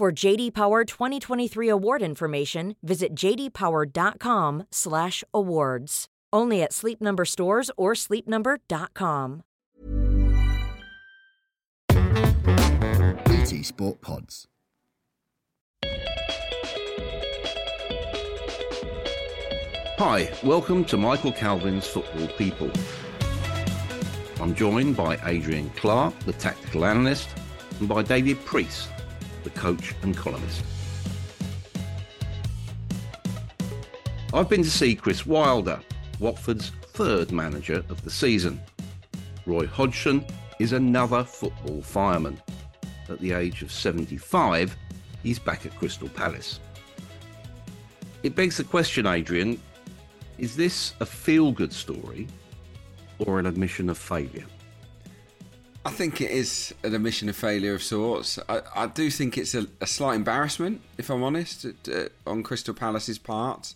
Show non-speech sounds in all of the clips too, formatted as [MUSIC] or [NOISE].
For JD Power 2023 award information, visit jdpower.com/awards. Only at Sleep Number stores or sleepnumber.com. BT Sport Pods. Hi, welcome to Michael Calvin's Football People. I'm joined by Adrian Clarke, the tactical analyst, and by David Preece, the coach and columnist. I've been to see Chris Wilder, Watford's third manager of the season. Roy Hodgson is another football fireman. At the age of 75, he's back at Crystal Palace. It begs the question, Adrian is this a feel good story or an admission of failure? I think it is an admission of failure of sorts. I, I do think it's a, a, slight embarrassment, if I'm honest, uh, on Crystal Palace's part,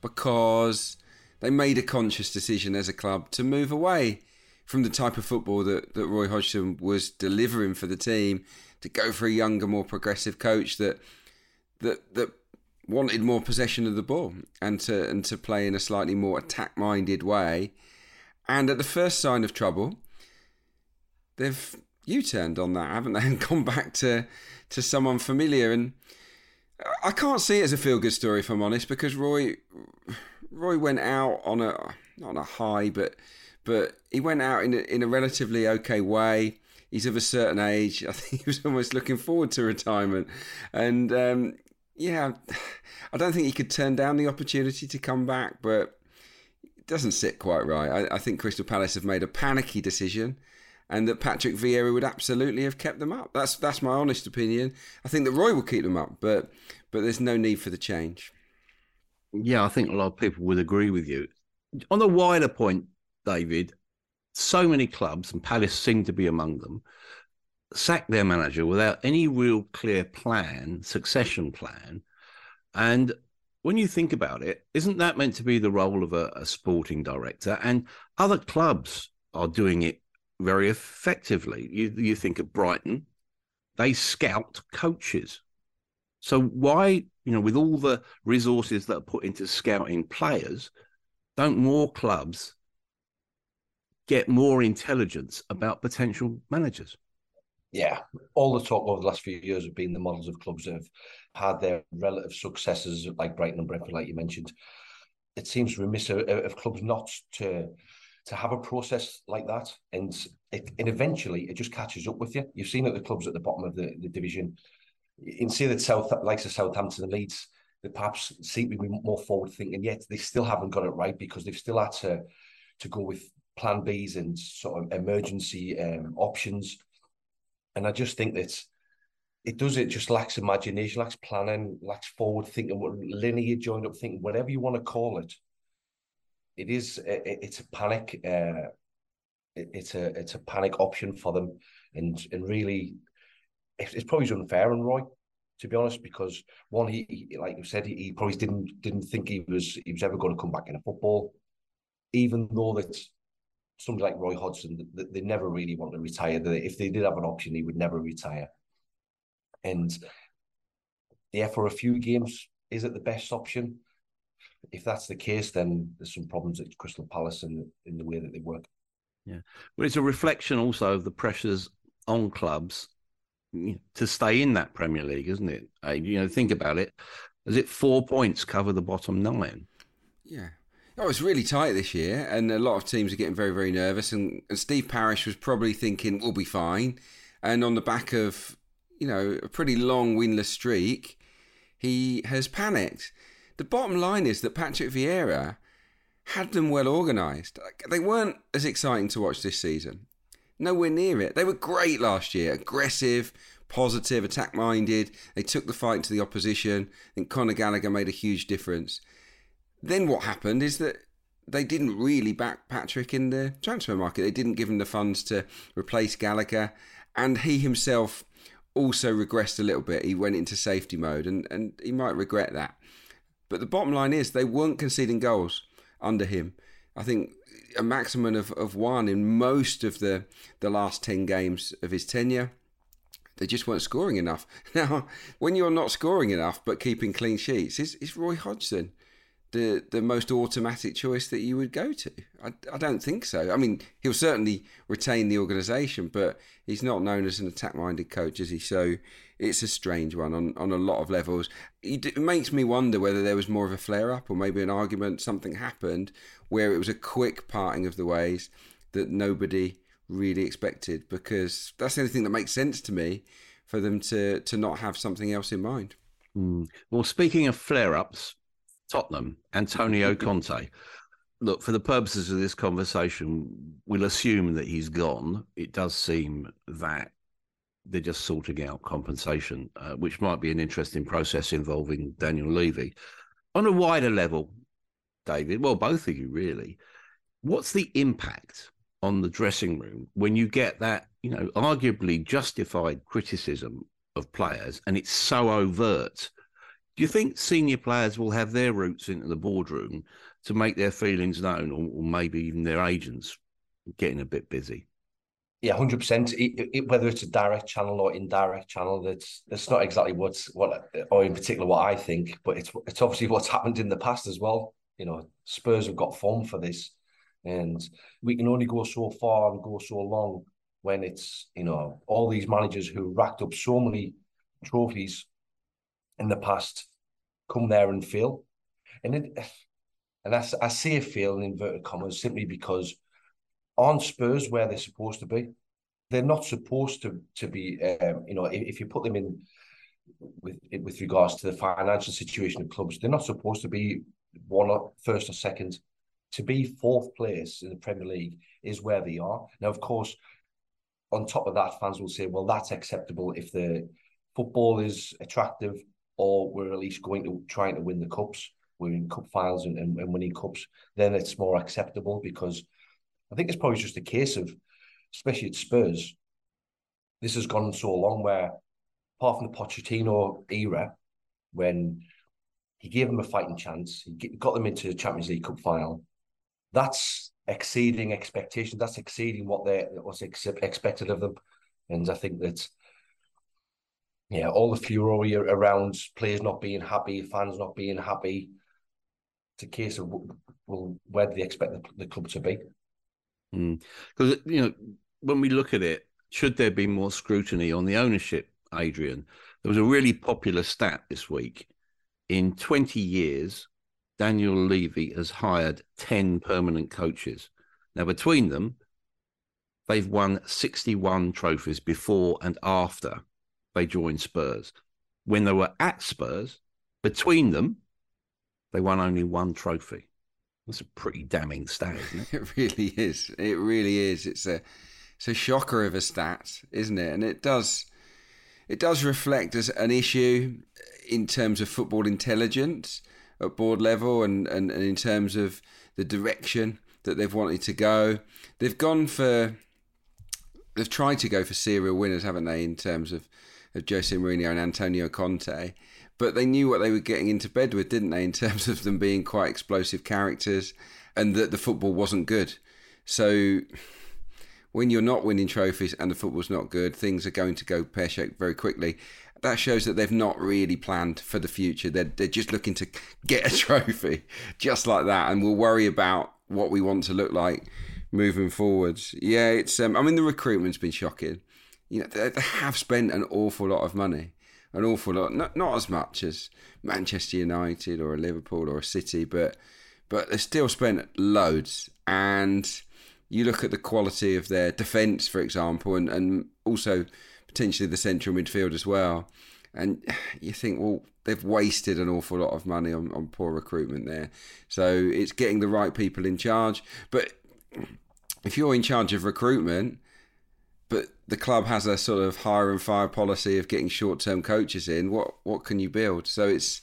because they made a conscious decision as a club to move away from the type of football that, that Roy Hodgson was delivering for the team, to go for a younger, more progressive coach that that that wanted more possession of the ball and to and to play in a slightly more attack minded way. And at the first sign of trouble, they've U turned on that, haven't they, [LAUGHS] and gone back to to someone familiar. And I can't see it as a feel good story, if I'm honest, because Roy Roy went out on a not on a high, but but he went out in a, in a relatively okay way. He's of a certain age. [LAUGHS] I think he was almost looking forward to retirement, and um, yeah, I don't think he could turn down the opportunity to come back, but it doesn't sit quite right. I, I think Crystal Palace have made a panicky decision and that Patrick Vieira would absolutely have kept them up. That's that's my honest opinion. I think that Roy will keep them up, but but there's no need for the change. Yeah, I think a lot of people would agree with you. On the wider point, David, so many clubs, and Palace seem to be among them, sack their manager without any real clear plan, succession plan. And when you think about it, isn't that meant to be the role of a, a sporting director? And other clubs are doing it very effectively. You, you think of Brighton, they scout coaches. So why, you know, with all the resources that are put into scouting players, don't more clubs get more intelligence about potential managers? yeah, all the talk over the last few years have been the models of clubs that have had their relative successes, like Brighton and Brentford, like you mentioned. It seems remiss of, of clubs not to to have a process like that, and it, and eventually it just catches up with you. You've seen at the clubs at the bottom of the, the division. You can see that South, likes of Southampton and Leeds, they perhaps seem to be more forward thinking, yet they still haven't got it right because they've still had to to go with plan Bs and sort of emergency um, options and I just think that it does it just lacks imagination, lacks planning, lacks forward thinking, linear joined up thinking, whatever you want to call it. It is it, it's a panic. Uh, it, it's a it's a panic option for them, and and really, it's, probably unfair on Roy, to be honest, because one he, he like you said he, he probably didn't didn't think he was he was ever going to come back in a football, even though that somebody like Roy Hodgson, they, they never really want to retire. They, if they did have an option, he would never retire. And yeah, for a few games, is it the best option? If that's the case, then there's some problems at Crystal Palace in, in the way that they work. Yeah, but it's a reflection also of the pressures on clubs to stay in that Premier League, isn't it? You know, think about it. Is it four points cover the bottom nine? Yeah, Oh, it's really tight this year, and a lot of teams are getting very, very nervous. And, and Steve Parish was probably thinking we'll be fine. And on the back of you know a pretty long winless streak, he has panicked. The bottom line is that Patrick Vieira had them well organised. They weren't as exciting to watch this season. Nowhere near it. They were great last year, aggressive, positive, attack minded. They took the fight to the opposition. And Conor Gallagher made a huge difference. Then what happened is that they didn't really back Patrick in the transfer market. They didn't give him the funds to replace Gallagher. And he himself also regressed a little bit. He went into safety mode and, and he might regret that. But the bottom line is they weren't conceding goals under him. I think a maximum of, of one in most of the, the last 10 games of his tenure. They just weren't scoring enough. [LAUGHS] Now, when you're not scoring enough but keeping clean sheets, is, is Roy Hodgson the the most automatic choice that you would go to? I, I don't think so. I mean, he'll certainly retain the organisation, but he's not known as an attack minded coach, is he? So it's a strange one on, on a lot of levels. It makes me wonder whether there was more of a flare up or maybe an argument, something happened where it was a quick parting of the ways that nobody really expected because that's the only thing that makes sense to me for them to, to not have something else in mind. Mm. Well, speaking of flare ups, Tottenham, Antonio [LAUGHS] Conte. Look, for the purposes of this conversation, we'll assume that he's gone. It does seem that they're just sorting out compensation, uh, which might be an interesting process involving Daniel Levy. On a wider level, David, well, both of you really, what's the impact on the dressing room when you get that, you know, arguably justified criticism of players and it's so overt do you think senior players will have their routes into the boardroom to make their feelings known, or, or maybe even their agents getting a bit busy? Yeah, hundred percent. Whether it's a direct channel or indirect channel, that's that's not exactly what's what, or in particular what I think, but it's it's obviously what's [LAUGHS] happened in the past as well. You know, Spurs have got form for this, and we can only go so far and go so long when it's you know all these managers who racked up so many trophies in the past come there and fail. And it, and I, I say a fail in inverted commas simply because on Spurs where they're supposed to be, they're not supposed to to be. Um, you know, if, if you put them in with with regards to the financial situation of clubs, they're not supposed to be one or first or second. To be fourth place in the Premier League is where they are now. Of course, on top of that, fans will say, "Well, that's acceptable if the football is attractive or we're at least going to trying to win the cups. We're in cup finals and, and, and winning cups. Then it's more acceptable because I think it's probably just a case of, especially at Spurs, this has gone so long where, apart from the Pochettino era, when he gave them a fighting chance, he got them into the Champions League Cup final. That's exceeding expectations. That's exceeding what they was expected of them, and I think that yeah, all the furor around players not being happy, fans not being happy. It's a case of well, where do they expect the, the club to be? Because mm. you know, when we look at it, should there be more scrutiny on the ownership, Adrian? There was a really popular stat this week. In 20 years, Daniel Levy has hired 10 permanent coaches. Now, between them, they've won 61 trophies before and after they joined Spurs. When they were at Spurs, between them, they won only one trophy. That's a pretty damning stat, isn't it? [LAUGHS] It really is. It really is. It's a it's a shocker of a stat, isn't it? And it does it does reflect as an issue in terms of football intelligence at board level and, and, and in terms of the direction that they've wanted to go. They've gone for they've tried to go for serial winners, haven't they, in terms of of Jose Mourinho and Antonio Conte. But they knew what they were getting into bed with, didn't they, in terms of them being quite explosive characters and that the football wasn't good. So when you're not winning trophies and the football's not good, things are going to go pear shaped very quickly. That shows that they've not really planned for the future. They're, they're just looking to get a [LAUGHS] trophy just like that, and we'll worry about what we want to look like moving forwards. Yeah, it's. Um, I mean, the recruitment's been shocking you know, they, they have spent an awful lot of money, an awful lot. Not not as much as Manchester United or a Liverpool or a City, but but they still spent loads. And you look at the quality of their defence, for example, and, and also potentially the central midfield as well. And you think, well, they've wasted an awful lot of money on, on poor recruitment there. So it's getting the right people in charge. But if you're in charge of recruitment, but the club has a sort of hire and fire policy of getting short term coaches in. What what can you build? So it's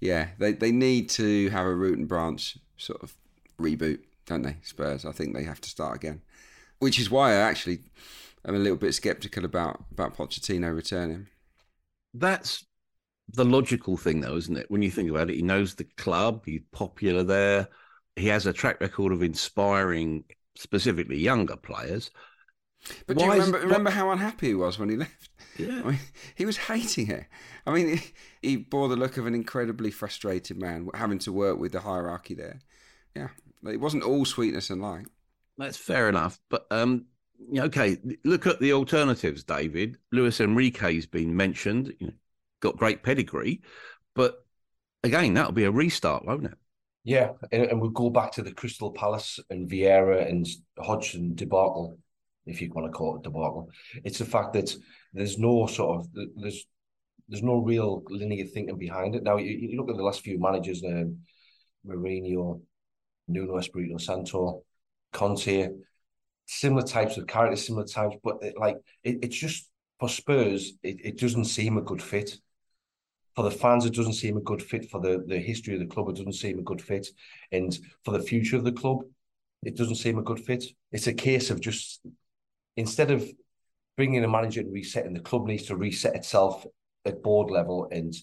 yeah, they they need to have a root and branch sort of reboot, don't they? Spurs. I think they have to start again, which is why I actually am a little bit sceptical about about Pochettino returning. That's the logical thing, though, isn't it? When you think about it, he knows the club, he's popular there, he has a track record of inspiring specifically younger players. But do you remember, is, remember how unhappy he was when he [LAUGHS] left? Yeah. I mean, he was hating it. I mean, he, [LAUGHS] he bore the look of an incredibly frustrated man having to work with the hierarchy there. Yeah, it wasn't all sweetness and light. That's fair enough. But um, okay, look at the alternatives, David. Luis Enrique's been mentioned. You know, got great pedigree, but again, that'll be a restart, won't it? Yeah, and, and we'll go back to the Crystal Palace and Vieira and Hodgson debacle, if you want to call it debacle. It's the fact that there's no sort of there's there's no real linear thinking behind it. Now you, you look at the last few managers, um, Mourinho, Nuno Espirito Santo, Conte, similar types of characters, similar types, but it, like it, it's just for Spurs, it, it doesn't seem a good fit for the fans, it doesn't seem a good fit. For the, the history of the club, it doesn't seem a good fit. And for the future of the club, it doesn't seem a good fit. It's a case of just instead of bringing a manager and resetting, the club needs to reset itself at board level. And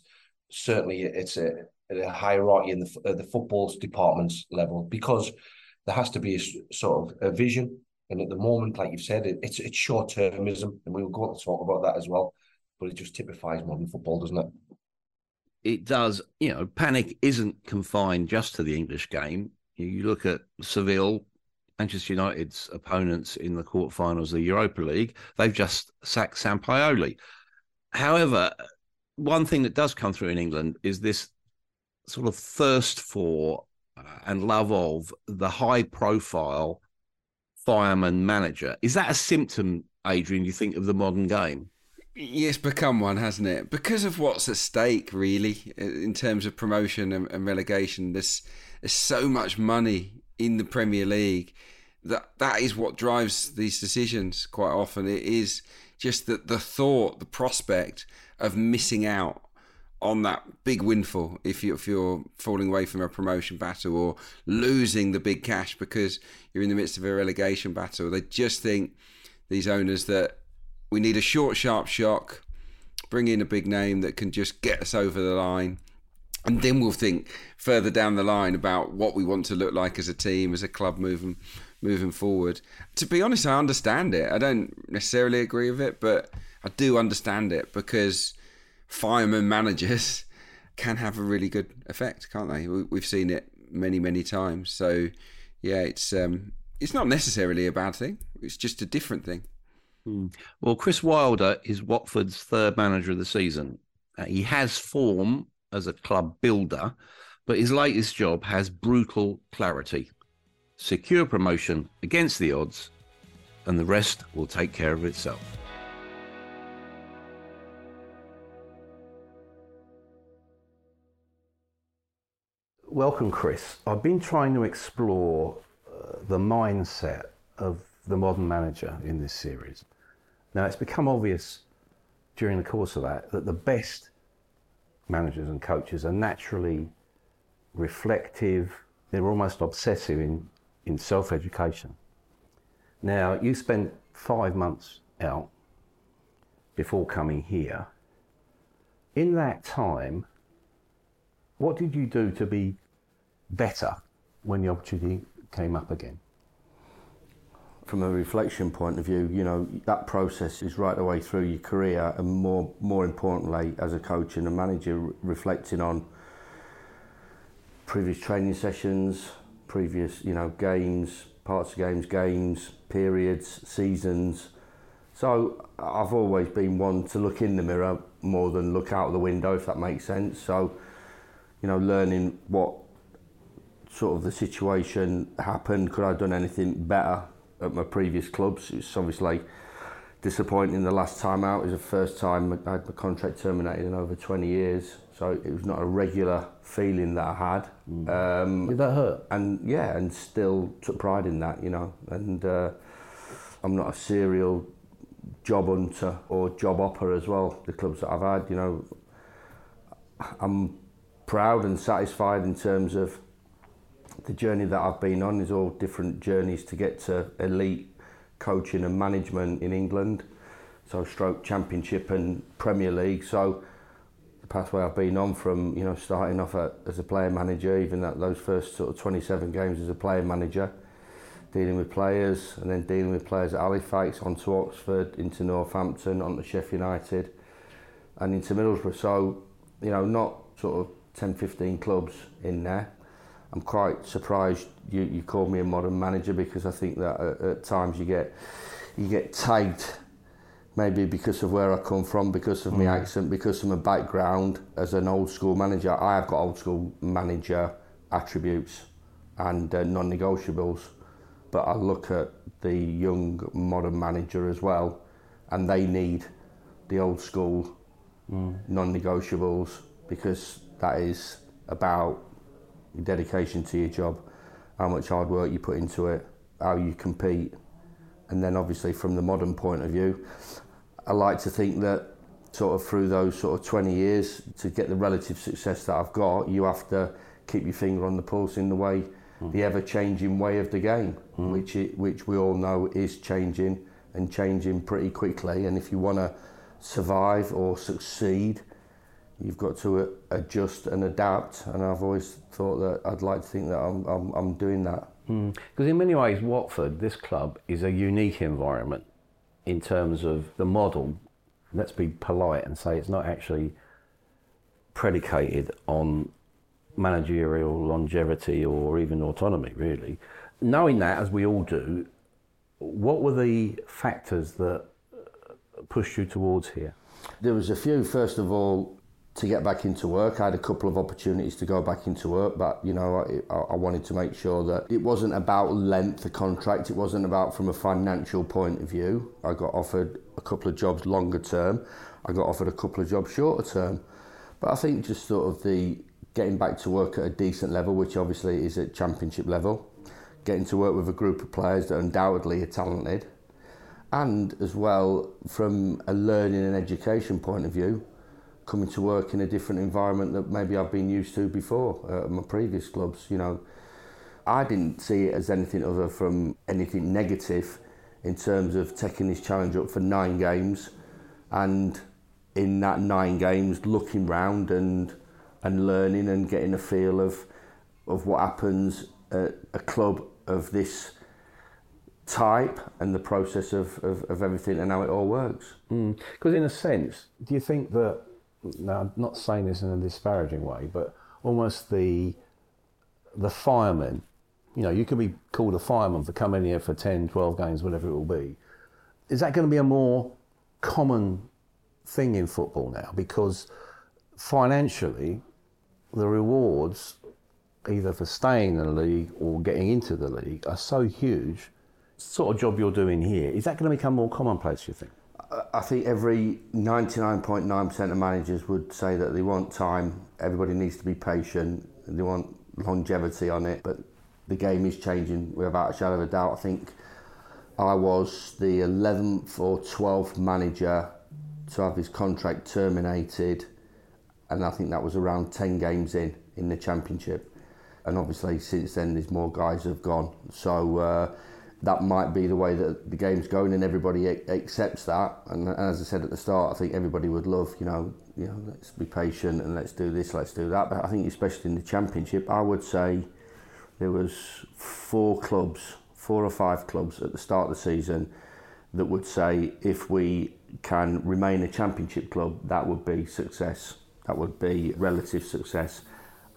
certainly it's a, a hierarchy in the, uh, the football department's level because there has to be a sort of a vision. And at the moment, like you've said, it, it's it's short termism, and we'll go on to talk about that as well. But it just typifies modern football, doesn't it? it does, you know, panic isn't confined just to the English game. You look at Seville, Manchester United's opponents in the quarterfinals of the Europa League, they've just sacked Sampaoli. However, one thing that does come through in England is this sort of thirst for uh, and love of the high profile fireman manager. Is that a symptom, Adrian, you think, of the modern game? It's become one, hasn't it? Because of what's at stake, really, in terms of promotion and, and relegation. There's there's so much money in the Premier League that that is what drives these decisions. Quite often, it is just that the thought, the prospect of missing out on that big windfall if you if you're falling away from a promotion battle or losing the big cash because you're in the midst of a relegation battle. They just think these owners that we need a short, sharp shock, bring in a big name that can just get us over the line. And then we'll think further down the line about what we want to look like as a team, as a club moving moving forward. To be honest, I understand it. I don't necessarily agree with it, but I do understand it because fireman managers [LAUGHS] can have a really good effect, can't they? We've seen it many, many times. So, yeah, it's um, it's not necessarily a bad thing. It's just a different thing. Hmm. Well, Chris Wilder is Watford's third manager of the season. Uh, he has form as a club builder, but his latest job has brutal clarity. Secure promotion against the odds, and the rest will take care of itself. Welcome, Chris. I've been trying to explore uh, the mindset of the modern manager in this series. Now, it's become obvious during the course of that that the best managers and coaches are naturally reflective, they're almost obsessive in, in self education. Now, you spent five months out before coming here. In that time, what did you do to be better when the opportunity came up again? From a reflection point of view, you know, that process is right the way through your career and more more importantly as a coach and a manager reflecting on previous training sessions, previous, you know, games, parts of games, games, periods, seasons. So I've always been one to look in the mirror more than look out the window if that makes sense. So, you know, learning what sort of the situation happened, could I have done anything better at my previous clubs. It's obviously disappointing the last time out. It was the first time I had my contract terminated in over 20 years. So it was not a regular feeling that I had. Mm. Um, Did that hurt? And yeah, and still took pride in that, you know. And uh, I'm not a serial job hunter or job hopper as well. The clubs that I've had, you know, I'm proud and satisfied in terms of the journey that I've been on. Is all different journeys to get to elite coaching and management in England. So stroke championship and Premier League. So the pathway I've been on from you know starting off at, as a player manager, even at those first sort of 27 games as a player manager, dealing with players and then dealing with players at Halifax, on to Oxford, into Northampton, on to Sheffield United, and into Middlesbrough. So you know not sort of 10, 15 clubs in there. I'm quite surprised you, you called me a modern manager because I think that at, at times you get you get tagged maybe because of where I come from, because of mm. my accent, because of my background as an old school manager. I have got old school manager attributes and uh, non-negotiables, but I look at the young modern manager as well, and they need the old school mm. non-negotiables because that is about dedication to your job, how much hard work you put into it, how you compete, and then obviously from the modern point of view, I like to think that sort of through those sort of 20 years to get the relative success that I've got, you have to keep your finger on the pulse in the way, mm. the ever-changing way of the game, mm. which it, which we all know is changing and changing pretty quickly. And if you want to survive or succeed, you've got to adjust and adapt. And I've always thought that I'd like to think that I'm, I'm, I'm doing that. Because mm. in many ways, Watford, this club, is a unique environment in terms of the model. Let's be polite and say it's not actually predicated on managerial longevity or even autonomy, really. Knowing that, as we all do, what were the factors that pushed you towards here? There was a few. First of all, to get back into work. I had a couple of opportunities to go back into work, but you know, I, I, wanted to make sure that it wasn't about length of contract. It wasn't about from a financial point of view. I got offered a couple of jobs longer term. I got offered a couple of jobs shorter term. But I think just sort of the getting back to work at a decent level, which obviously is at championship level, getting to work with a group of players that undoubtedly are talented, and as well from a learning and education point of view coming to work in a different environment that maybe I've been used to before uh, at my previous clubs. You know, I didn't see it as anything other from anything negative in terms of taking this challenge up for nine games and in that nine games looking round and and learning and getting a feel of of what happens at a club of this type and the process of, of, of everything and how it all works. Because mm. in a sense, do you think that now I'm not saying this in a disparaging way, but almost the the fireman. You know, you could be called a fireman for coming here for 10, 12 games, whatever it will be. Is that going to be a more common thing in football now? Because financially, the rewards, either for staying in the league or getting into the league, are so huge. Sort of job you're doing here, is that going to become more commonplace, you think? I think every 99.9% of managers would say that they want time, everybody needs to be patient, they want longevity on it, but the game is changing without a shadow of a doubt. I think I was the 11th or 12th manager to have his contract terminated, and I think that was around 10 games in in the championship. And obviously, since then, there's more guys have gone. So, uh, that might be the way that the game's going and everybody accepts that. And, as I said at the start, I think everybody would love, you know, you know, let's be patient and let's do this, let's do that. But I think especially in the championship, I would say there was four clubs, four or five clubs at the start of the season that would say if we can remain a championship club, that would be success. That would be relative success.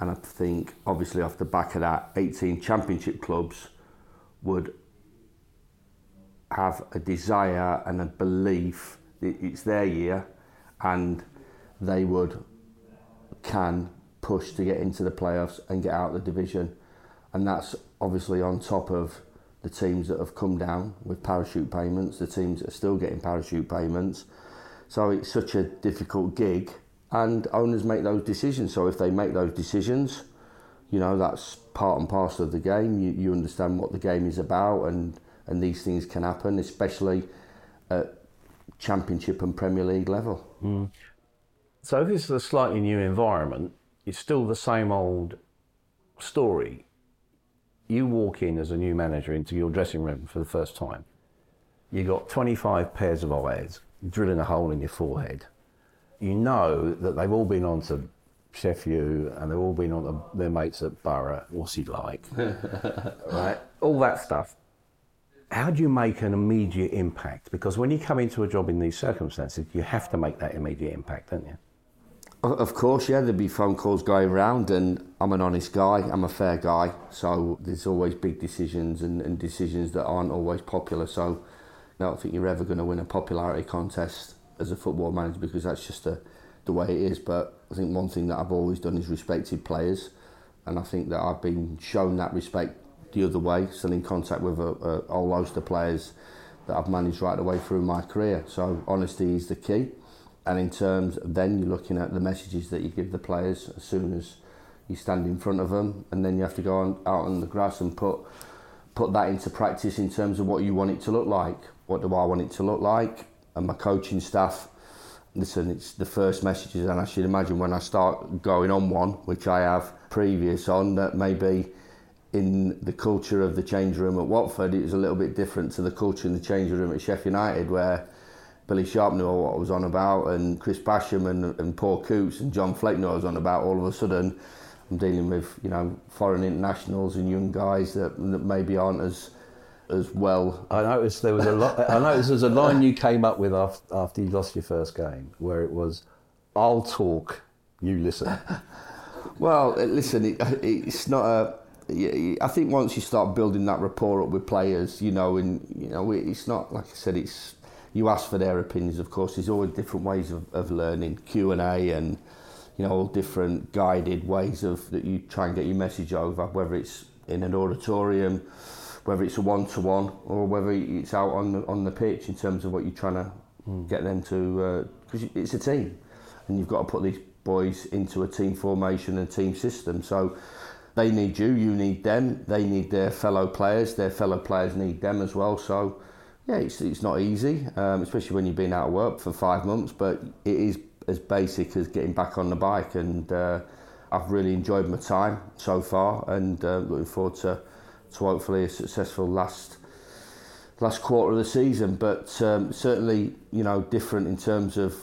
And I think obviously off the back of that, 18 championship clubs would have a desire and a belief that it's their year and they would can push to get into the playoffs and get out of the division. And that's obviously on top of the teams that have come down with parachute payments the teams that are still getting parachute payments. So it's such a difficult gig and owners make those decisions. So if they make those decisions you know that's part and parcel of the game. You, you understand what the game is about and and these things can happen, especially at Championship and Premier League level. Mm. So this is a slightly new environment. It's still the same old story. You walk in as a new manager into your dressing room for the first time. You got 25 pairs of eyes drilling a hole in your forehead. You know that they've all been on to Sheff U and they've all been on to their mates at Boro. What's he like? [LAUGHS] right? All that stuff. How do you make an immediate impact? Because when you come into a job in these circumstances, you have to make that immediate impact, don't you? Of course, yeah, there'd be phone calls going round, and I'm an honest guy, I'm a fair guy, so there's always big decisions and, and decisions that aren't always popular. So I don't think you're ever going to win a popularity contest as a football manager because that's just the way it is. But I think one thing that I've always done is respected players, and I think that I've been shown that respect the other way, still in contact with a, a whole host of players that I've managed right the way through my career. So honesty is the key. And in terms, of then you're looking at the messages that you give the players as soon as you stand in front of them, and then you have to go on, out on the grass and put put that into practice in terms of what you want it to look like. What do I want it to look like? And my coaching staff. Listen, it's the first messages, and I should imagine when I start going on one, which I have previous on, that maybe in the culture of the change room at Watford, it was a little bit different to the culture in the change room at Sheffield United, where Billy Sharp knew what I was on about, and Chris Basham and, and Paul Coutts and John Fleck knew what I was on about. All of a sudden, I'm dealing with you know foreign internationals and young guys that, that maybe aren't as as well. I noticed there was a lot. I noticed there was a line you came up with after, after you lost your first game, where it was, "I'll talk, you listen." [LAUGHS] well, listen, it, it's not a. I think once you start building that rapport up with players, you know, and you know, it's not like I said, it's you ask for their opinions. Of course, there's always different ways of, of learning Q and A, and you know all different guided ways of that you try and get your message over, whether it's in an auditorium, whether it's a one to one, or whether it's out on the, on the pitch in terms of what you're trying to mm. get them to. Because uh, it's a team, and you've got to put these boys into a team formation and team system. So they need you, you need them, they need their fellow players, their fellow players need them as well. So yeah, it's, it's not easy, um, especially when you've been out of work for five months, but it is as basic as getting back on the bike. And uh, I've really enjoyed my time so far and uh, looking forward to, to hopefully a successful last last quarter of the season. But um, certainly, you know, different in terms of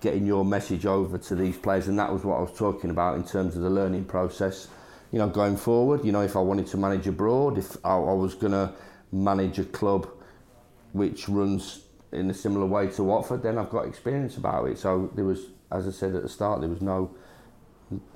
getting your message over to these players. And that was what I was talking about in terms of the learning process. You know, going forward, you know, if I wanted to manage abroad, if I, I was going to manage a club which runs in a similar way to Watford, then I've got experience about it. So there was, as I said at the start, there was no,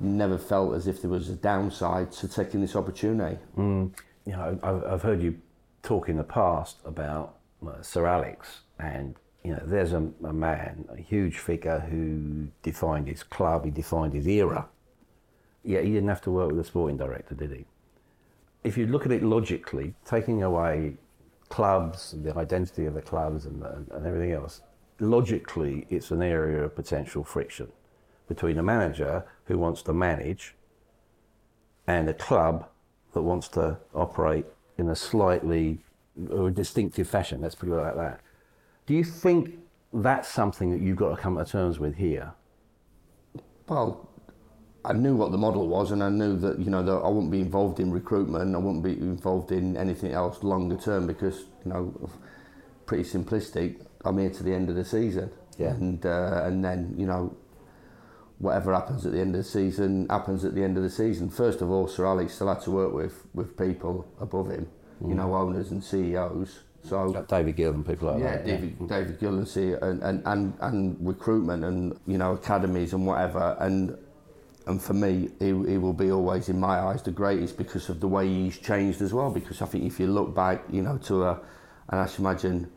never felt as if there was a downside to taking this opportunity. Mm. You know, I've, I've heard you talk in the past about uh, Sir Alex, and you know, there's a, a man, a huge figure who defined his club, he defined his era. Yeah, he didn't have to work with a sporting director, did he? If you look at it logically, taking away clubs, the identity of the clubs, and, and, and everything else, logically, it's an area of potential friction between a manager who wants to manage and a club that wants to operate in a slightly or a distinctive fashion. Let's put it like that. Do you think that's something that you've got to come to terms with here? Well, I knew what the model was, and I knew that you know that I wouldn't be involved in recruitment. I wouldn't be involved in anything else longer term because you know, pretty simplistic. I'm here to the end of the season, yeah. and uh, and then you know, whatever happens at the end of the season happens at the end of the season. First of all, Sir Alex still had to work with with people above him, mm. you know, owners and CEOs. So like David Gill and people like yeah, that. David, yeah, David Gill and, and, and and and recruitment and you know academies and whatever and and for me, he, he will be always in my eyes the greatest because of the way he's changed as well. Because I think if you look back, you know, to a, and I should imagine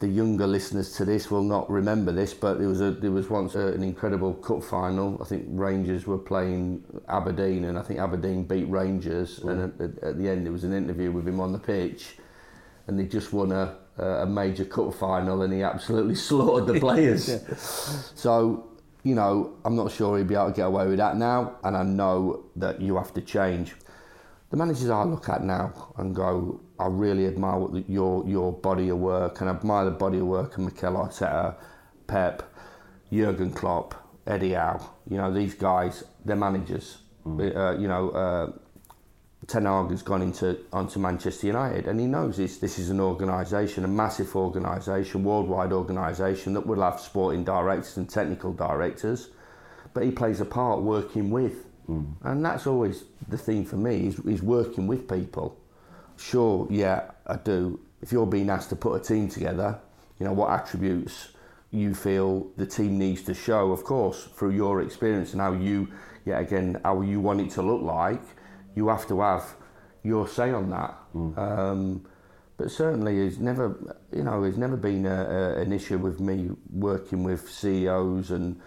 the younger listeners to this will not remember this, but there was a there was once a, an incredible cup final. I think Rangers were playing Aberdeen, and I think Aberdeen beat Rangers. Mm. And at, at, the end, there was an interview with him on the pitch, and they just won a a major cup final, and he absolutely [LAUGHS] slaughtered the [LAUGHS] players. yeah. So you know, I'm not sure he'd be able to get away with that now, and I know that you have to change. the managers I look at now and go, I really admire what the, your your body of work and I admire the body of work of Mikel Arteta, Pep, Jurgen Klopp, Eddie Howe. You know these guys, they're managers. Mm. Uh, you know, uh, Ten Hag has gone into onto Manchester United, and he knows this. This is an organisation, a massive organisation, worldwide organisation that will have sporting directors and technical directors, but he plays a part working with, hmm. and that's always the theme for me is, is working with people. Sure, yeah, I do. If you're being asked to put a team together, you know what attributes you feel the team needs to show, of course, through your experience and how you, yeah, again, how you want it to look like you have to have your say on that. Um, but certainly, it's never, you know, it's never been a, a, an issue with me working with CEOs and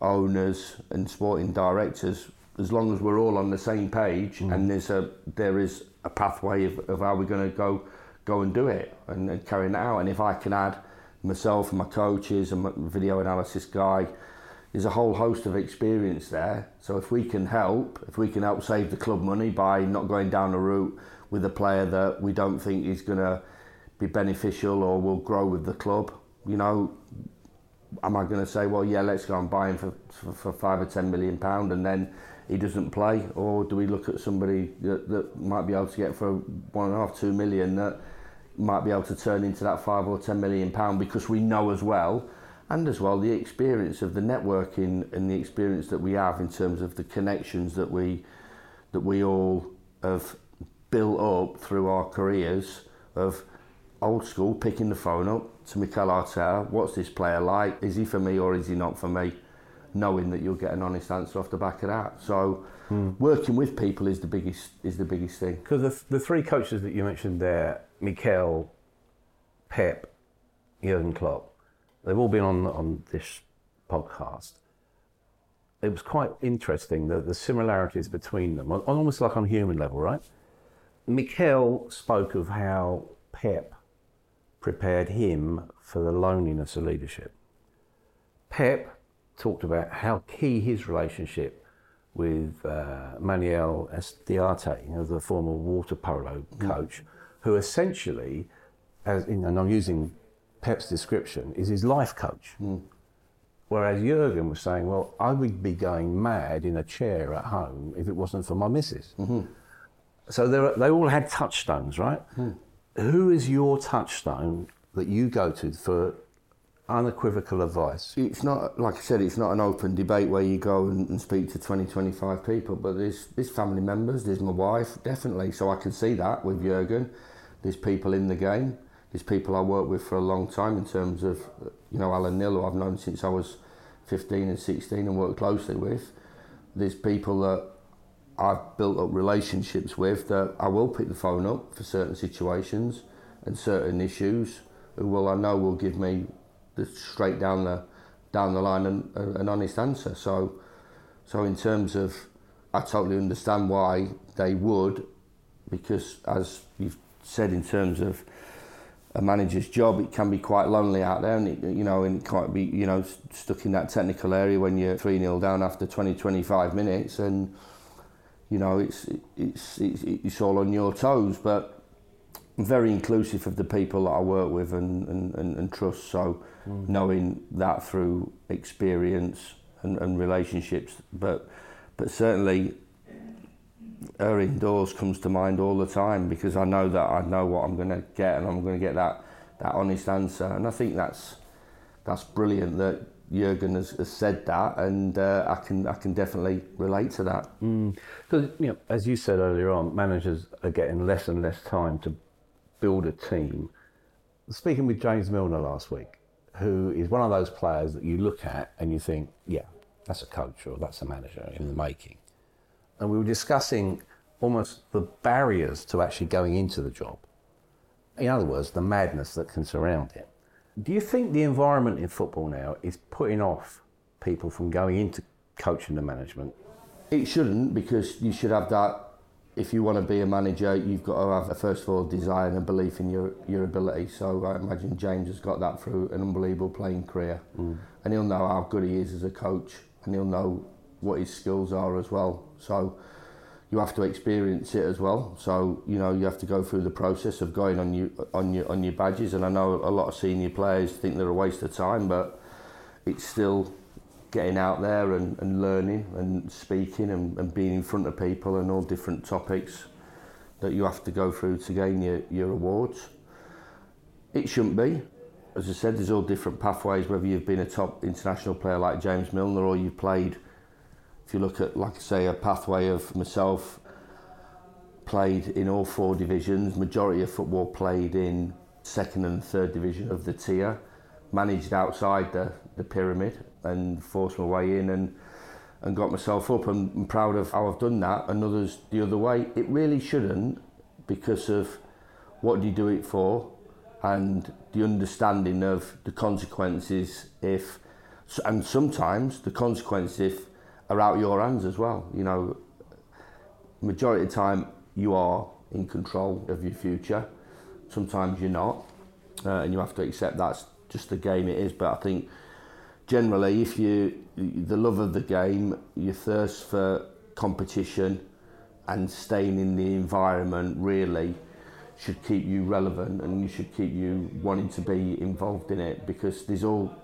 owners and sporting directors. As long as we're all on the same page and there's a there is a pathway of, of how we're going to go go and do it and, and carrying it out. And if I can add myself and my coaches and my video analysis guy there's a whole host of experience there. So if we can help, if we can help save the club money by not going down a route with a player that we don't think is going to be beneficial or will grow with the club, you know, am I going to say, well, yeah, let's go and buy him for, for, for five or ten million pound and then he doesn't play, or do we look at somebody that, that might be able to get for one and a half, two million that might be able to turn into that five or ten million pound because we know as well and as well the experience of the networking and the experience that we have in terms of the connections that we that we all have built up through our careers of old school picking the phone up to Mikel Arteta what's this player like? Is he for me or is he not for me? Knowing that you'll get an honest answer off the back of that. So hmm. working with people is the biggest is the biggest thing. Because the, the three coaches that you mentioned there, Mikel, Pep, Jurgen Klopp, they've all been on on this podcast. It was quite interesting the, the similarities between them, on, on almost like on a human level, right? Mikel spoke of how Pep prepared him for the loneliness of leadership. Pep talked about how key his relationship with uh, Manuel Estiarte, you know, the former water polo coach, who essentially, as in, and I'm using Pep's description, is his life coach. Hmm. Whereas Jurgen was saying, well, I would be going mad in a chair at home if it wasn't for my missus. Mm-hmm. So there are, they all had touchstones, right? Hmm. Who is your touchstone that you go to for unequivocal advice? it's not like I said, it's not an open debate where you go and, and speak to 20, 25 people, but there's there's family members, there's my wife, definitely. So I can see that with Jurgen. There's people in the game. There's people I worked with for a long time in terms of, you know, Alan Knill, who I've known since I was 15 and 16 and worked closely with. There's people that I've built up relationships with that I will pick the phone up for certain situations and certain issues who will I know will give me the straight down the down the line an, an honest answer. So so in terms of I totally understand why they would because as you've said in terms of a manager's job, it can be quite lonely out there, and it, you know, and it can't be, you know, stuck in that technical area when you're three 0 down after 20, 25 minutes, and you know, it's it's it's, it's all on your toes. But I'm very inclusive of the people that I work with and and, and, and trust. So mm. knowing that through experience and, and relationships, but but certainly her indoors comes to mind all the time because I know that I know what I'm going to get and I'm going to get that that honest answer and I think that's that's brilliant that Jurgen has, has said that and uh, I can I can definitely relate to that. Because, you know, as you said earlier on, managers are getting less and less time to build a team. Speaking with James Milner last week, who is one of those players that you look at and you think, yeah, that's a coach or that's a manager in the making. And we were discussing almost the barriers to actually going into the job. In other words, the madness that can surround it. Do you think the environment in football now is putting off people from going into coaching and management It shouldn't because you should have that. If you want to be a manager, you've got to have a first of all desire and a belief in your your ability. So I imagine James has got that through an unbelievable playing career, mm. and he'll know how good he is as a coach, and he'll know what his skills are as well. So, you have to experience it as well. So you know you have to go through the process of going on you on your on your badges. And I know a lot of senior players think they're a waste of time, but it's still getting out there and, and learning and speaking and, and being in front of people and all different topics that you have to go through to gain your, your awards. It shouldn't be. As I said, there's all different pathways, whether you've been a top international player like James Milner or you've played, if you look at, like I say, a pathway of myself, played in all four divisions, majority of football played in second and third division of the tier, managed outside the, the pyramid and forced my way in and and got myself up. and I'm proud of how I've done that. And others the other way. It really shouldn't because of what do you do it for and the understanding of the consequences if and sometimes the consequences are out your hands as well. You know, majority of the time you are in control of your future. Sometimes you're not, uh, and you have to accept that's just the game it is. But I think generally, if you the love of the game, your thirst for competition, and staying in the environment really should keep you relevant, and you should keep you wanting to be involved in it because there's all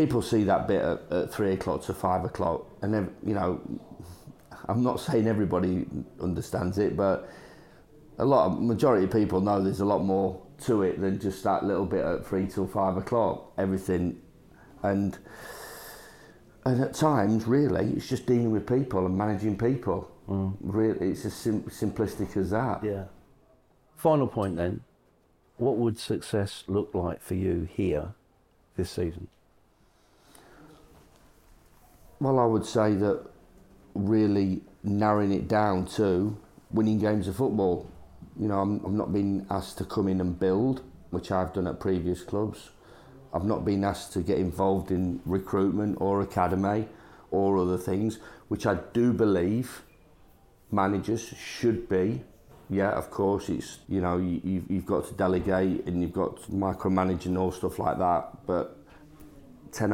people see that bit at, at three o'clock to five o'clock, and then you know, I'm not [LAUGHS] saying everybody understands it, but a lot of majority of people know there's a lot more to it than just that little bit at three till five o'clock. Everything, and and at times, really, it's just dealing with people and managing people. Mm. Really, it's as sim- simplistic as that. Yeah. Final point then. What would success look like for you here this season? Well, I would say that really narrowing it down to winning games of football you know, I'm, I'm not being asked to come in and build, which I've done at previous clubs. I've not been asked to get involved in recruitment or academy or other things, which I do believe managers should be. Yeah, of course, it's you know you, you've, you've got to delegate and you've got to micromanage and all stuff like that. But Ten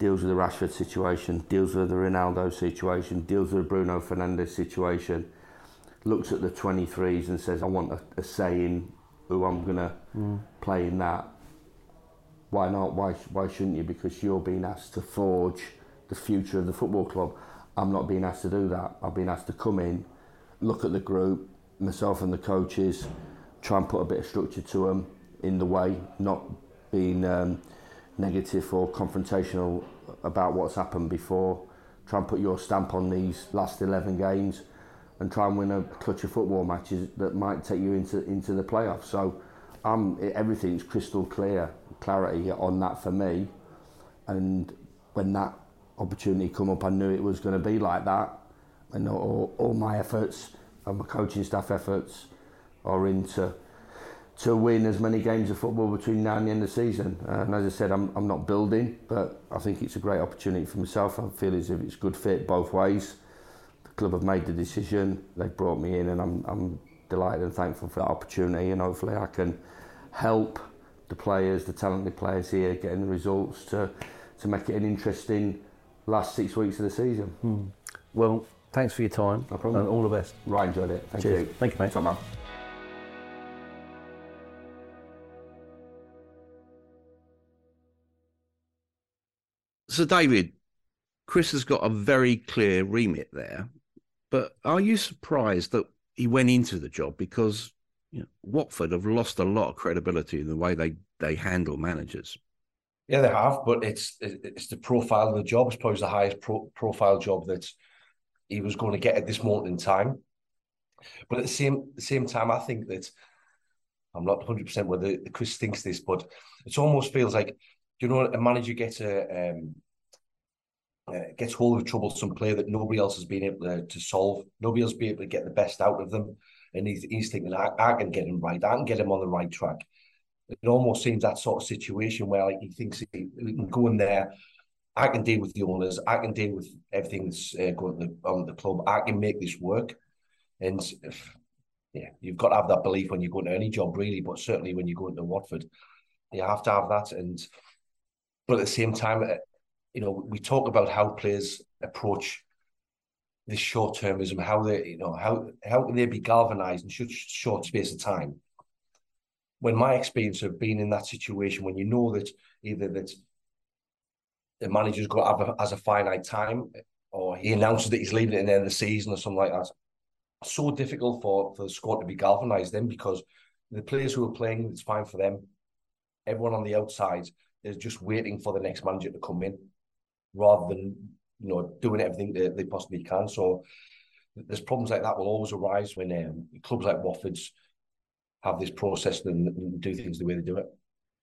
deals with the Rashford situation, deals with the Ronaldo situation, deals with the Bruno Fernandes situation looks at the 23s and says, I want a, a say in who I'm going to mm. play in that. Why not? Why, why shouldn't you? Because you're being asked to forge the future of the football club. I'm not being asked to do that. I've been asked to come in, look at the group, myself and the coaches, try and put a bit of structure to them in the way, not being um, negative or confrontational about what's happened before. Try and put your stamp on these last 11 games and try and win a clutch of football matches that might take you into into the playoffs. So um, everything's crystal clear, clarity on that for me. And when that opportunity come up, I knew it was going to be like that. And all, all my efforts and my coaching staff efforts are into to win as many games of football between now and the end of the season. And as I said, I'm, I'm not building, but I think it's a great opportunity for myself. I feel as if it's good fit both ways The club have made the decision. They've brought me in, and I'm, I'm delighted and thankful for that opportunity. And hopefully, I can help the players, the talented players here, getting the results to to make it an interesting last six weeks of the season. Hmm. Well, thanks for your time. No problem. And all the best. Right, enjoyed it. Thank Cheers. you. Thank you, mate. Top man. So, David, Chris has got a very clear remit there but are you surprised that he went into the job because you know, Watford have lost a lot of credibility in the way they they handle managers? Yeah, they have, but it's it's the profile of the job. I suppose the highest pro- profile job that he was going to get at this moment in time. But at the same the same time, I think that I'm not 100 percent whether Chris thinks this, but it almost feels like you know a manager gets a um, uh, gets hold of a troublesome player that nobody else has been able to, to solve. Nobody else been able to get the best out of them. And he's, he's thinking, I, I can get him right. I can get him on the right track. It almost seems that sort of situation where like, he thinks he, he can go in there. I can deal with the owners. I can deal with everything that's uh, going on the club. I can make this work. And if, yeah, you've got to have that belief when you go into any job, really. But certainly when you go into Watford, you have to have that. And but at the same time, you know, we talk about how players approach this short termism, how they, you know, how how can they be galvanized in such short space of time? When my experience of being in that situation, when you know that either that the manager's got have a, has a finite time, or he announces that he's leaving at the end of the season or something like that, so difficult for for the squad to be galvanized then because the players who are playing, it's fine for them. Everyone on the outside is just waiting for the next manager to come in, rather than you know doing everything that they possibly can. So there's problems like that will always arise when um, clubs like Watford's have this process and, and do things the way they do it.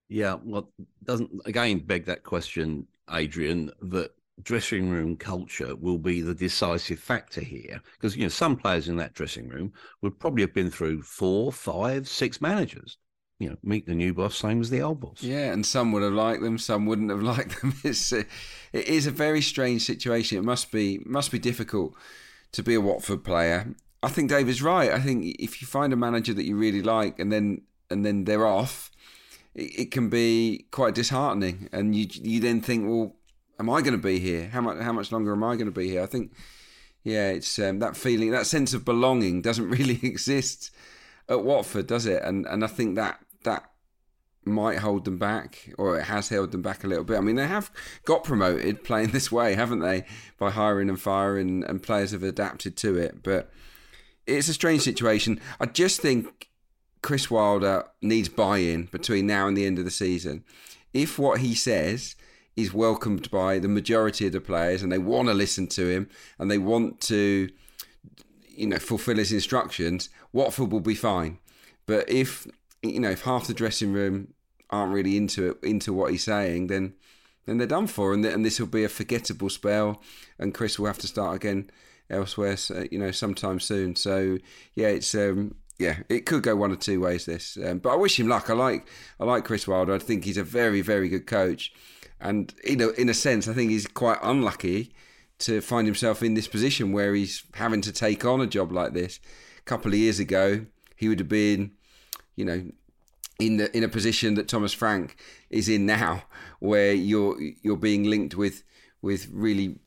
Yeah, well, doesn't again beg that question, Adrian, that dressing room culture will be the decisive factor here because you know some players in that dressing room would probably have been through four five six managers you know meet the new boss same as the old boss yeah and some would have liked them some wouldn't have [LAUGHS] liked them it's a, it is a very strange situation it must be must be difficult to be a watford player i think david's right i think if you find a manager that you really like and then and then they're off it, it can be quite disheartening and you you then think well am I going to be here? How much how much longer am I going to be here? I think, yeah, it's um, that feeling, that sense of belonging [LAUGHS] doesn't really [LAUGHS] exist at Watford, does it? And and I think that that might hold them back, or it has held them back a little bit. I mean, they have got promoted [LAUGHS] playing this way, haven't they? By hiring and firing, and players have adapted to it. But it's a strange situation. I just think Chris Wilder needs buy-in between now and the end of the season. If what he says is welcomed by the majority of the players and they want to listen to him and they want to you know fulfill his instructions Watford will be fine but if you know if half the dressing room aren't really into it into what he's saying then then they're done for and, and this will be a forgettable spell and Chris will have to start again elsewhere you know sometime soon so yeah it's um yeah, it could go one or two ways. This, um, but I wish him luck. I like, I like Chris Wilder. I think he's a very, very good coach. And you know, in a sense, I think he's quite unlucky to find himself in this position where he's having to take on a job like this. A couple of years ago, he would have been, you know, in the in a position that Thomas Frank is in now, where you're you're being linked with with really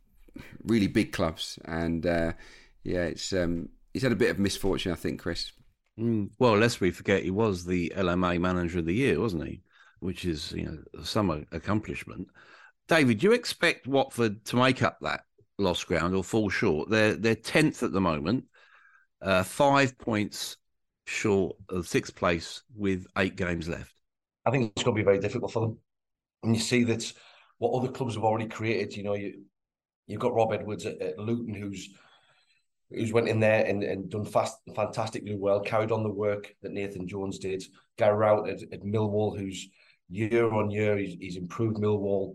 really big clubs, and uh, yeah, it's um, he's had a bit of misfortune, I think, Chris. Mm, well, lest we forget, he was the LMA Manager of the Year, wasn't he? which is you know some accomplishment. David, do you expect Watford to make up that lost ground or fall short? They're they're tenth at the moment, uh, five points short of sixth place with eight games left. I think it's going to be very difficult for them. And you see that what other clubs have already created. You know, you you've got Rob Edwards at, at Luton, who's who's went in there and, and done fast, fantastically well, carried on the work that Nathan Jones did. Gary Rowett at, at Millwall, who's year on year, he's, he's improved Millwall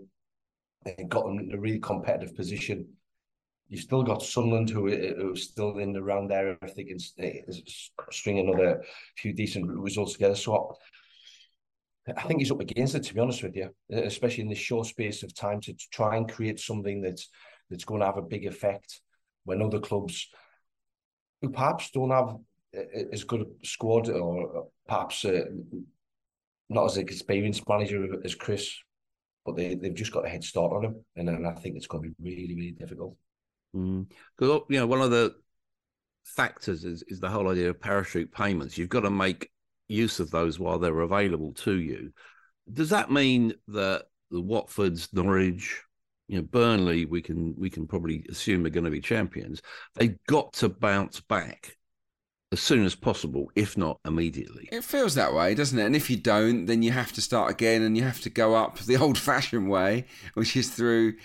and got them in a really competitive position. You've still got Sunderland, who who's still in the round there, if they can string another few decent results together. So I think he's up against it, to be honest with you, especially in this short space of time to try and create something that's that's going to have a big effect when other clubs who perhaps don't have as good a squad or perhaps uh, not as experienced manager as Chris, but they they've just got a head start on him, and, and I think it's going to be really really difficult. Because mm. you know one of the factors is is the whole idea of parachute payments. You've got to make use of those while they're available to you. Does that mean that the Watfords, Norwich, you know, Burnley, we can we can probably assume are going to be champions. They've got to bounce back as soon as possible, if not immediately. It feels that way, doesn't it? And if you don't, then you have to start again and you have to go up the [LAUGHS] old fashioned way, which is through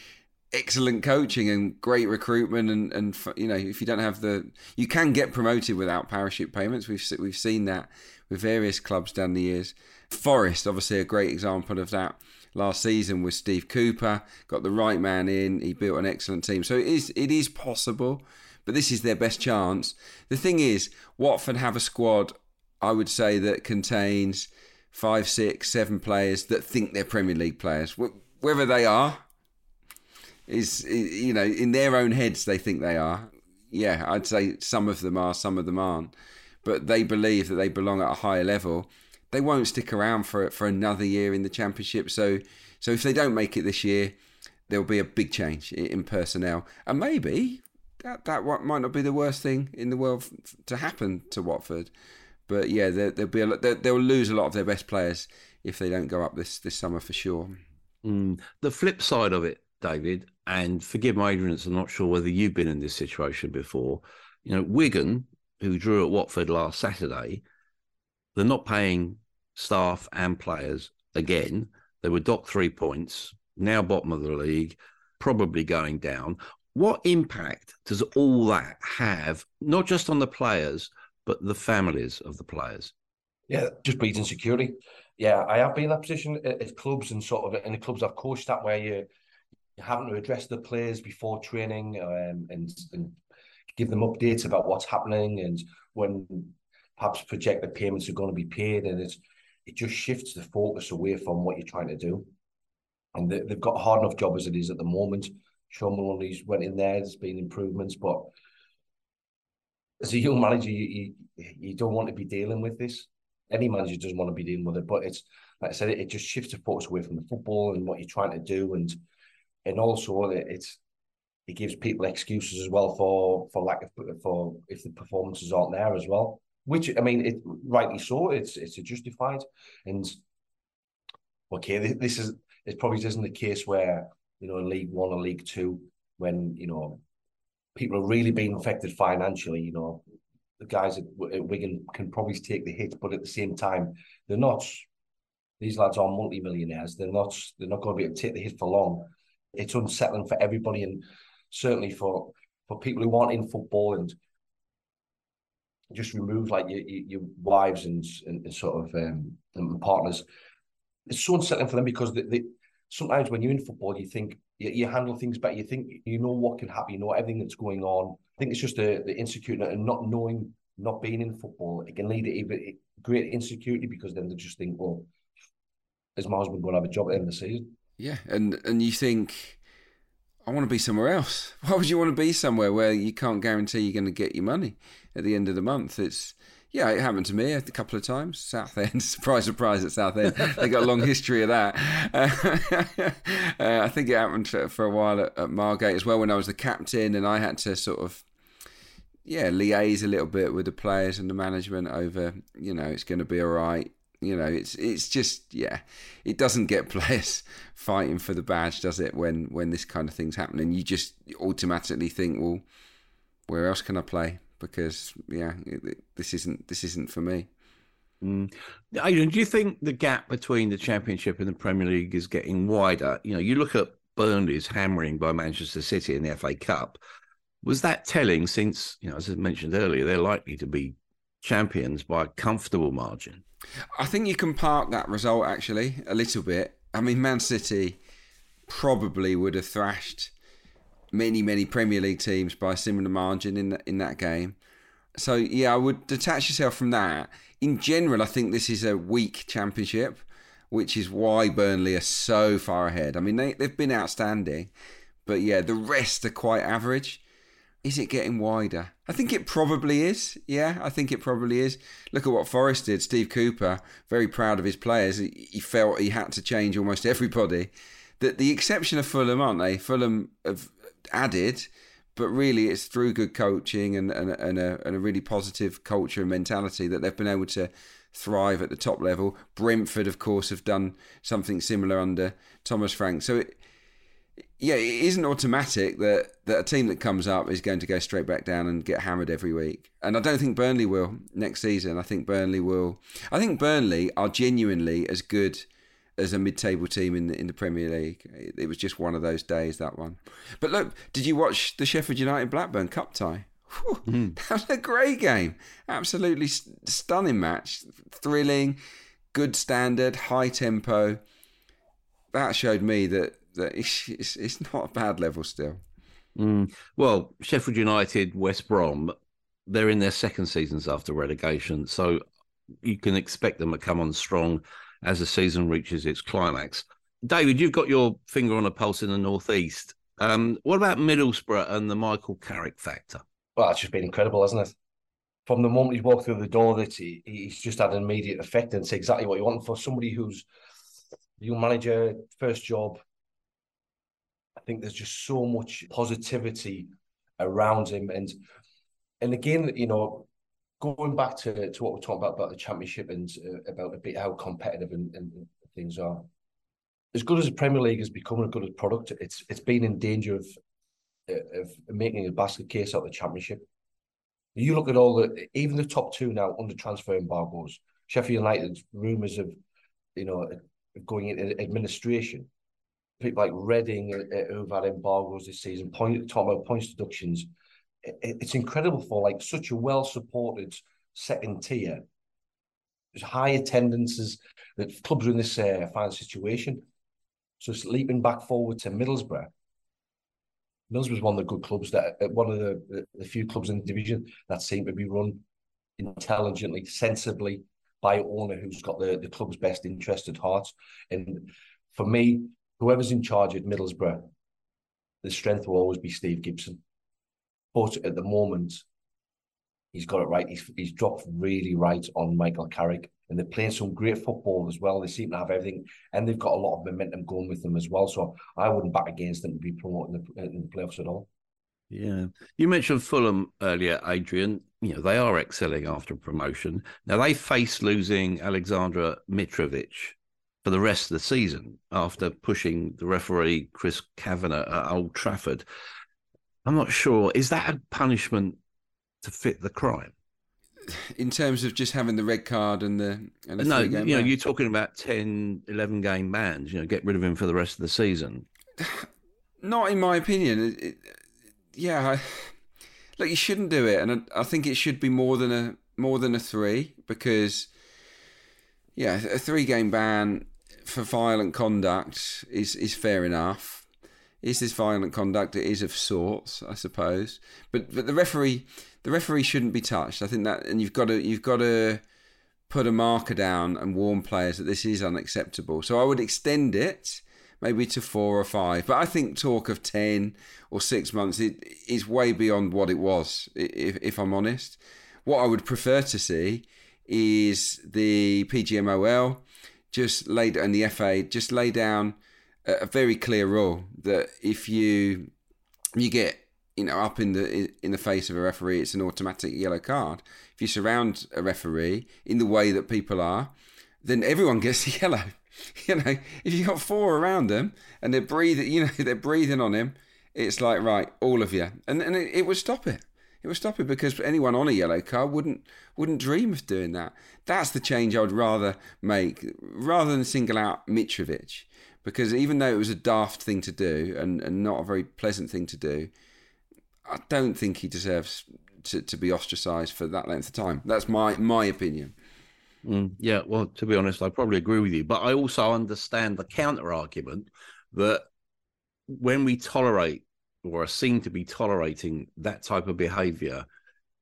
excellent coaching and great recruitment and and you know if you don't have the you can get promoted without parachute payments we've we've seen that with various clubs down the years Forest obviously a great example of that last season with Steve Cooper got the right man in he built an excellent team so it is it is possible but this is their best chance. The thing is, Watford have a squad, I would say, that contains five, six, seven players that think they're Premier League players. Whether they are, is, you know, in their own heads, they think they are. Yeah, I'd say some of them are, some of them aren't. But they believe that they belong at a higher level. They won't stick around for for another year in the Championship. So, so if they don't make it this year, there'll be a big change in personnel, and maybe that that might not be the worst thing in the world to happen to Watford. But yeah, they'll be a, they'll lose a lot of their best players if they don't go up this this summer for sure. Mm. The flip side of it, David, and forgive my ignorance, I'm not sure whether you've been in this situation before. You know, Wigan, who drew at Watford last Saturday, they're not paying staff and players again. They were docked three points, now bottom of the league, probably going down. What impact does all that have, not just on the players, but the families of the players? Yeah, just breeds insecurity. Yeah, I have been in that position uh, at, clubs and sort of in the clubs I've coached that where uh, you you're having to address the players before training um, and and give them updates about what's happening and when perhaps project the payments are going to be paid and it's it just shifts the focus away from what you're trying to do. And they, have got a hard enough job as it is at the moment. Shaun Maloney's went in there. There's been improvements, but as a young manager, you, you, you don't want to be dealing with this. Any manager doesn't want to be dealing with it, but it's like I said, it, it just shifts the focus away from the football and what you're trying to do, and and also it, it's it gives people excuses as well for for lack of for if the performances aren't there as well. Which I mean, it rightly so. It's it's justified, and okay, this is it. Probably isn't the case where you know, in League One or League Two, when you know people are really being affected financially. You know, the guys at, at Wigan can probably take the hit, but at the same time, they're not. These lads are multi-millionaires. They're not. They're not going to be able to take the hit for long. It's unsettling for everybody, and certainly for for people who aren't in football and just remove like your, your wives and, and, sort of um, and partners. It's so unsettling for them because they, they, sometimes when you're in football, you think you, you, handle things better. You think you know what can happen, you know everything that's going on. I think it's just the, the insecurity and not knowing, not being in football. It can lead to even great insecurity because then they just think, well, is my husband going to have a job at the end of the season? Yeah, and and you think. I want to be somewhere else. [LAUGHS] Why would you want to be somewhere where you can't guarantee you're going to get your money at the end of the month? It's yeah, it happened to me a couple of times. Southend, [LAUGHS] surprise, surprise at Southend. they got a long history of that. Uh, [LAUGHS] uh, I think it happened for, for a while at, at, Margate as well when I was the captain and I had to sort of, yeah, liaise a little bit with the players and the management over, you know, it's going to be all right. You know, it's it's just yeah, it doesn't get [LAUGHS] players fighting for the badge, does it? When when this kind of thing's happening, you just automatically think, well, where else can I play? because yeah, it, this isn't this isn't for me. Mm. Adrian, do you think the gap between the Championship and the Premier League is getting wider? You know, you look at Burnley's hammering by Manchester City in the FA Cup. Was that telling? Since you know, as I mentioned earlier, they're likely to be champions by a comfortable margin. I think you can park that result actually a little bit. I mean, Man City probably would have thrashed many, many Premier League teams by a similar margin in in that game. So yeah, I would detach yourself from that. In general, I think this is a weak championship, which is why Burnley are so far ahead. I mean, they they've been outstanding, but yeah, the rest are quite average. Is it getting wider? I think it probably is. Yeah, I think it probably is. Look at what Forest did. Steve Cooper, very proud of his players. He felt he had to change almost everybody. The, the exception of Fulham, aren't they? Fulham have added, but really it's through good coaching and, and, and, a, and a really positive culture and mentality that they've been able to thrive at the top level. Brentford, of course, have done something similar under Thomas Frank. So, it, yeah, it isn't automatic that, that a team that comes up is going to go straight back down and get hammered every week. And I don't think Burnley will next season. I think Burnley will. I think Burnley are genuinely as good as a mid-table team in the, in the Premier League. It, it was just one of those days that one. But look, did you watch the Sheffield United Blackburn Cup tie? Whew, mm. [LAUGHS] That was a great game. Absolutely stunning match. Thrilling, good standard, high tempo. That showed me that, that it's, [LAUGHS] it's, it's not a bad level still. Mm. Well, Sheffield United, West Brom, they're in their second seasons after relegation. So you can expect them to come on strong as the season reaches its climax. David, you've got your finger on a pulse in the northeast. Um, what about Middlesbrough and the Michael Carrick factor? Well, it's just been incredible, hasn't it? From the moment he walked through the door, that he, he's just had an immediate effect and it's exactly what you want for somebody who's young manager, first job. I think there's just so much positivity around him. And and again, you know, going back to, to what we're talking about about the championship and uh, about a bit how competitive and, and, things are. As good as the Premier League has become a good product, it's it's been in danger of of making a basket case out of the championship. You look at all the even the top two now under transfer embargoes. Sheffield United rumours of you know going into administration. People like Reading uh, uh, who've had embargoes this season, point talking about points deductions. it's incredible for like such a well supported second tier. There's high attendances that clubs are in this uh, fine situation. So it's leaping back forward to Middlesbrough was one of the good clubs that uh, one of the, the few clubs in the division that seem to be run intelligently, sensibly by owner who's got the, the club's best interest at heart. And for me, whoever's in charge at Middlesbrough, the strength will always be Steve Gibson. But at the moment, he's got it right. He's, he's dropped really right on Michael Carrick and they're playing some great football as well. They seem to have everything, and they've got a lot of momentum going with them as well. So I wouldn't back against them to be promoting the, in the playoffs at all. Yeah, you mentioned Fulham earlier, Adrian. You know they are excelling after promotion. Now they face losing Aleksandar Mitrovic for the rest of the season after pushing the referee Chris Kavanagh at Old Trafford. I'm not sure. Is that a punishment to fit the crime? in terms of just having the red card and the and no, you know, you're talking about 10, 11 game bans. You know, get rid of him for the rest of the season. [SIGHS] Not in my opinion. It, it, yeah, I, look, you shouldn't do it, and I, I, think it should be more than a more than a three because, yeah, a three game ban for violent conduct is is fair enough. Is this violent conduct? It is of sorts, I suppose. But but the referee the referee shouldn't be touched. I think that, and you've got to you've got to put a marker down and warn players that this is unacceptable. So I would extend it maybe to four or five. But I think talk of ten or six months is way beyond what it was. If, if I'm honest, what I would prefer to see is the PGMOL just laid and the FA just lay down a very clear rule that if you you get you know up in the in the face of a referee, it's an automatic yellow card. If you surround a referee in the way that people are, then everyone [LAUGHS] gets a yellow. [LAUGHS] You know, if you got four around them and they're breathing, you know, [LAUGHS] they're breathing on him, it's like right, all of you, and and it, it would stop it. It would stop it because anyone on a yellow card wouldn't wouldn't dream of doing that. That's the change I would rather make, rather than single out Mitrovic, because even though it was a daft thing to do and, and not a very pleasant thing to do, I don't think he deserves to, to be ostracised for that length of time. That's my my opinion. Mm, yeah, well, to be honest, I probably agree with you, but I also understand the counter argument that when we tolerate or are seen to be tolerating that type of behaviour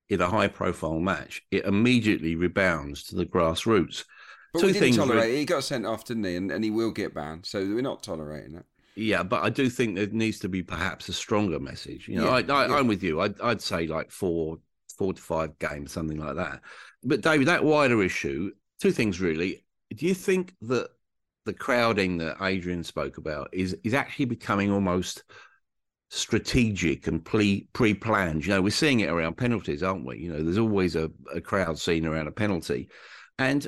in a high profile match, it immediately rebounds to the grassroots. But Two we didn't tolerate it. He got sent off, didn't he? And, and he will get banned. So we're not tolerating it. Yeah, but I do think there needs to be perhaps a stronger message. You know, yeah, I, I, am with you. I'd, I'd say like four, four to five games, something like that. But David, that wider issue, two things really. Do you think that the crowding that Adrian spoke about is is actually becoming almost strategic and pre planned? You know, we're seeing it around penalties, aren't we? You know, there's always a, a crowd scene around a penalty, and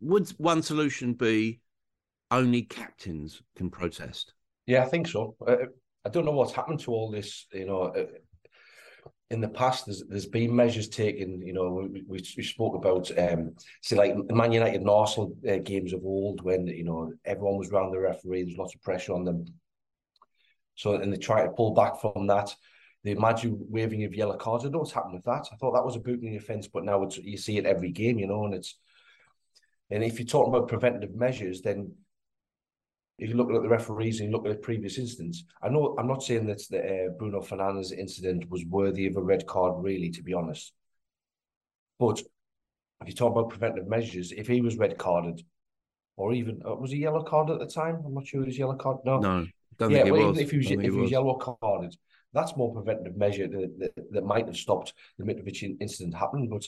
would one solution be only captains can protest? Yeah, I think so. Uh, I don't know what's happened to all this. You know, uh, in the past, there's there's been measures taken. You know, we, we, spoke about um, say like Man United and Arsenal uh, games of old when you know everyone was around the referee. There's lots of pressure on them. So and they try to pull back from that. They imagine waving of yellow cards. I know what's happened with that. I thought that was a booting offence, but now it's you see it every game. You know, and it's and if you're talking about preventative measures, then if you look at the referees and you look at the previous instance, I know I'm not saying that the uh, Bruno Fernandes incident was worthy of a red card, really, to be honest. But if you talk about preventive measures, if he was red carded, or even uh, was he yellow card at the time? I'm not sure he was yellow card. No, no, yeah. Well, even if he was if he was, was yellow carded, that's more preventative measure that, that, that might have stopped the Mitrovic incident happening. But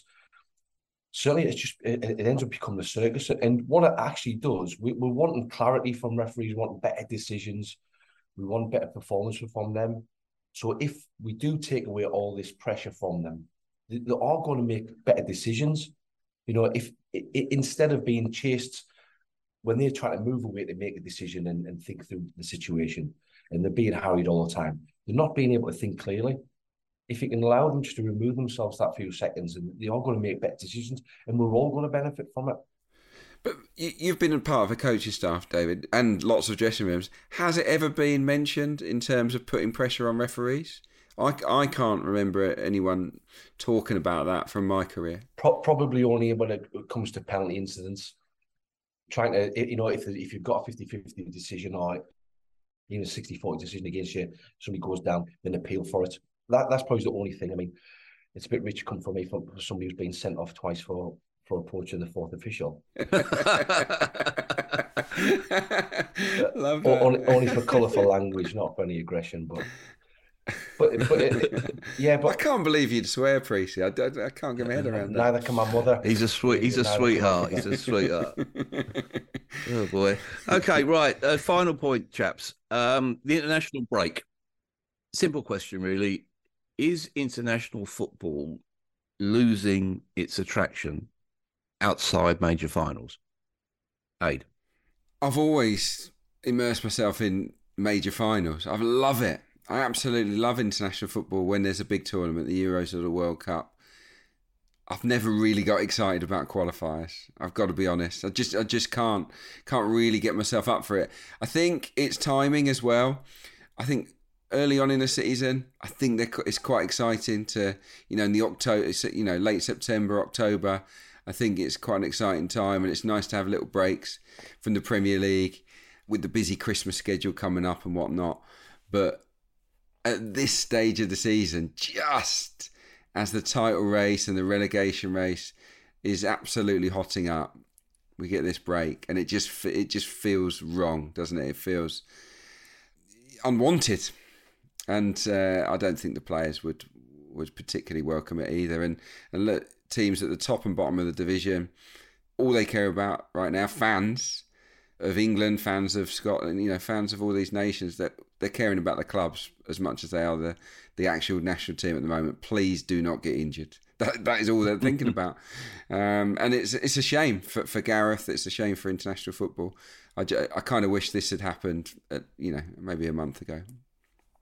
certainly it's just it, it, ends up becoming a circus. And what it actually does, we, we're wanting clarity from referees, we want better decisions, we want better performance from them. So if we do take away all this pressure from them, they, they are going to make better decisions. You know, if it, instead of being chased when they're trying to move away to make a decision and, and think through the situation, and they're being harried all the time, they're not being able to think clearly. If you can allow them just to remove themselves that few seconds, and they are going to make better decisions, and we're all going to benefit from it. But you've been a part of a coaching staff, David, and lots of dressing rooms. Has it ever been mentioned in terms of putting pressure on referees? I, I can't remember anyone talking about that from my career. Pro- probably only when it comes to penalty incidents. Trying to, you know, if if you've got a 50 50 decision or even a 60 40 decision against you, somebody goes down, then appeal for it. That That's probably the only thing. I mean, it's a bit rich come from me for somebody who's been sent off twice for for approaching the fourth official. [LAUGHS] Love only, only, for colourful language, not for any aggression. But, but, but it, [LAUGHS] yeah, but I can't believe you'd swear, Preecey. I, I, I, can't get my head around that. Neither can my mother. He's a sweet. He's a sweetheart. He's a sweetheart. [LAUGHS] oh boy. Okay, right. Uh, final point, chaps. Um, the international break. Simple question, really. Is international football losing its attraction outside major finals? Aid. I've always immersed myself in major finals. I love it. I absolutely love international football when there's a big tournament, the Euros or the World Cup. I've never really got excited about qualifiers. I've got to be honest. I just I just can't can't really get myself up for it. I think it's timing as well. I think early on in the season, I think it's quite exciting to you know in the October, you know late September, October. I think it's quite an exciting time, and it's nice to have little breaks from the Premier League with the busy Christmas schedule coming up and whatnot. But at this stage of the season, just as the title race and the relegation race is absolutely hotting up, we get this break, and it just it just feels wrong, doesn't it? It feels unwanted, and uh, I don't think the players would would particularly welcome it either. And and look, teams at the top and bottom of the division, all they care about right now, fans of England, fans of Scotland, you know, fans of all these nations, that they're caring about the clubs as much as they are the, the actual national team at the moment. Please do not get injured. [LAUGHS] That that is all they're thinking [LAUGHS] about, um, and it's it's a shame for, for Gareth. It's a shame for international football. I, I kind of wish this had happened, at, you know, maybe a month ago.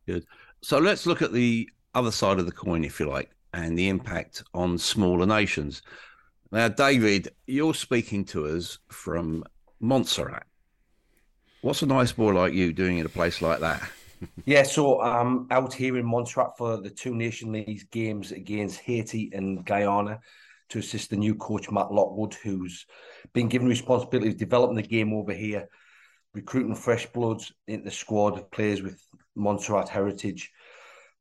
Good. So let's look at the other side of the coin, if you like and the impact on smaller nations. Now, David, you're speaking to us from Montserrat. What's a nice boy like you doing in a place like that? [LAUGHS] yeah, so I'm out here in Montserrat for the two Nation League games against Haiti and Guyana to assist the new coach Matt Lockwood, who's been given responsibility of developing the game over here, recruiting fresh bloods into the squad of players with Montserrat heritage,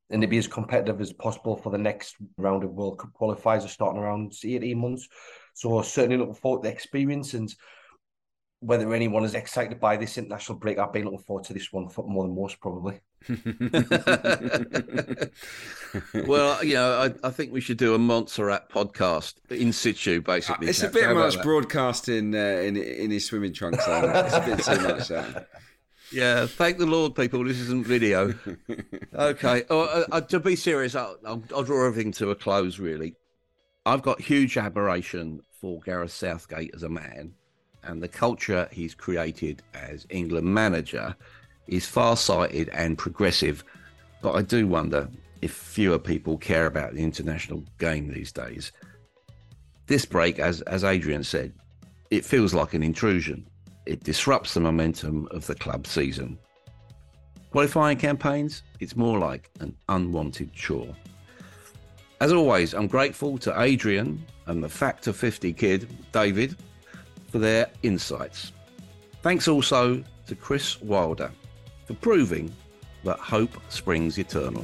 and to be as competitive as possible for the next round of World Cup qualifiers starting around 18 months. So certainly looking forward to the experience and whether anyone is excited by this international break, I've been looking forward to this one for more than most, probably. [LAUGHS] well, you know, I, I, think we should do a Montserrat podcast in situ, basically. It's a bit much broadcasting uh, in in his swimming trunks. It's a bit too much. [LAUGHS] That. Yeah, thank the Lord, people. This isn't video. okay. Oh, uh, uh, to be serious, I'll, I'll, I'll, draw everything to a close, really. I've got huge admiration for Gareth Southgate as a man, and the culture he's created as England manager is far sighted and progressive. But I do wonder if fewer people care about the international game these days. This break, as, as Adrian said, it feels like an intrusion it disrupts the momentum of the club season. Qualifying campaigns, it's more like an unwanted chore. As always, I'm grateful to Adrian and the Factor 50 kid, David, for their insights. Thanks also to Chris Wilder for proving that hope springs eternal.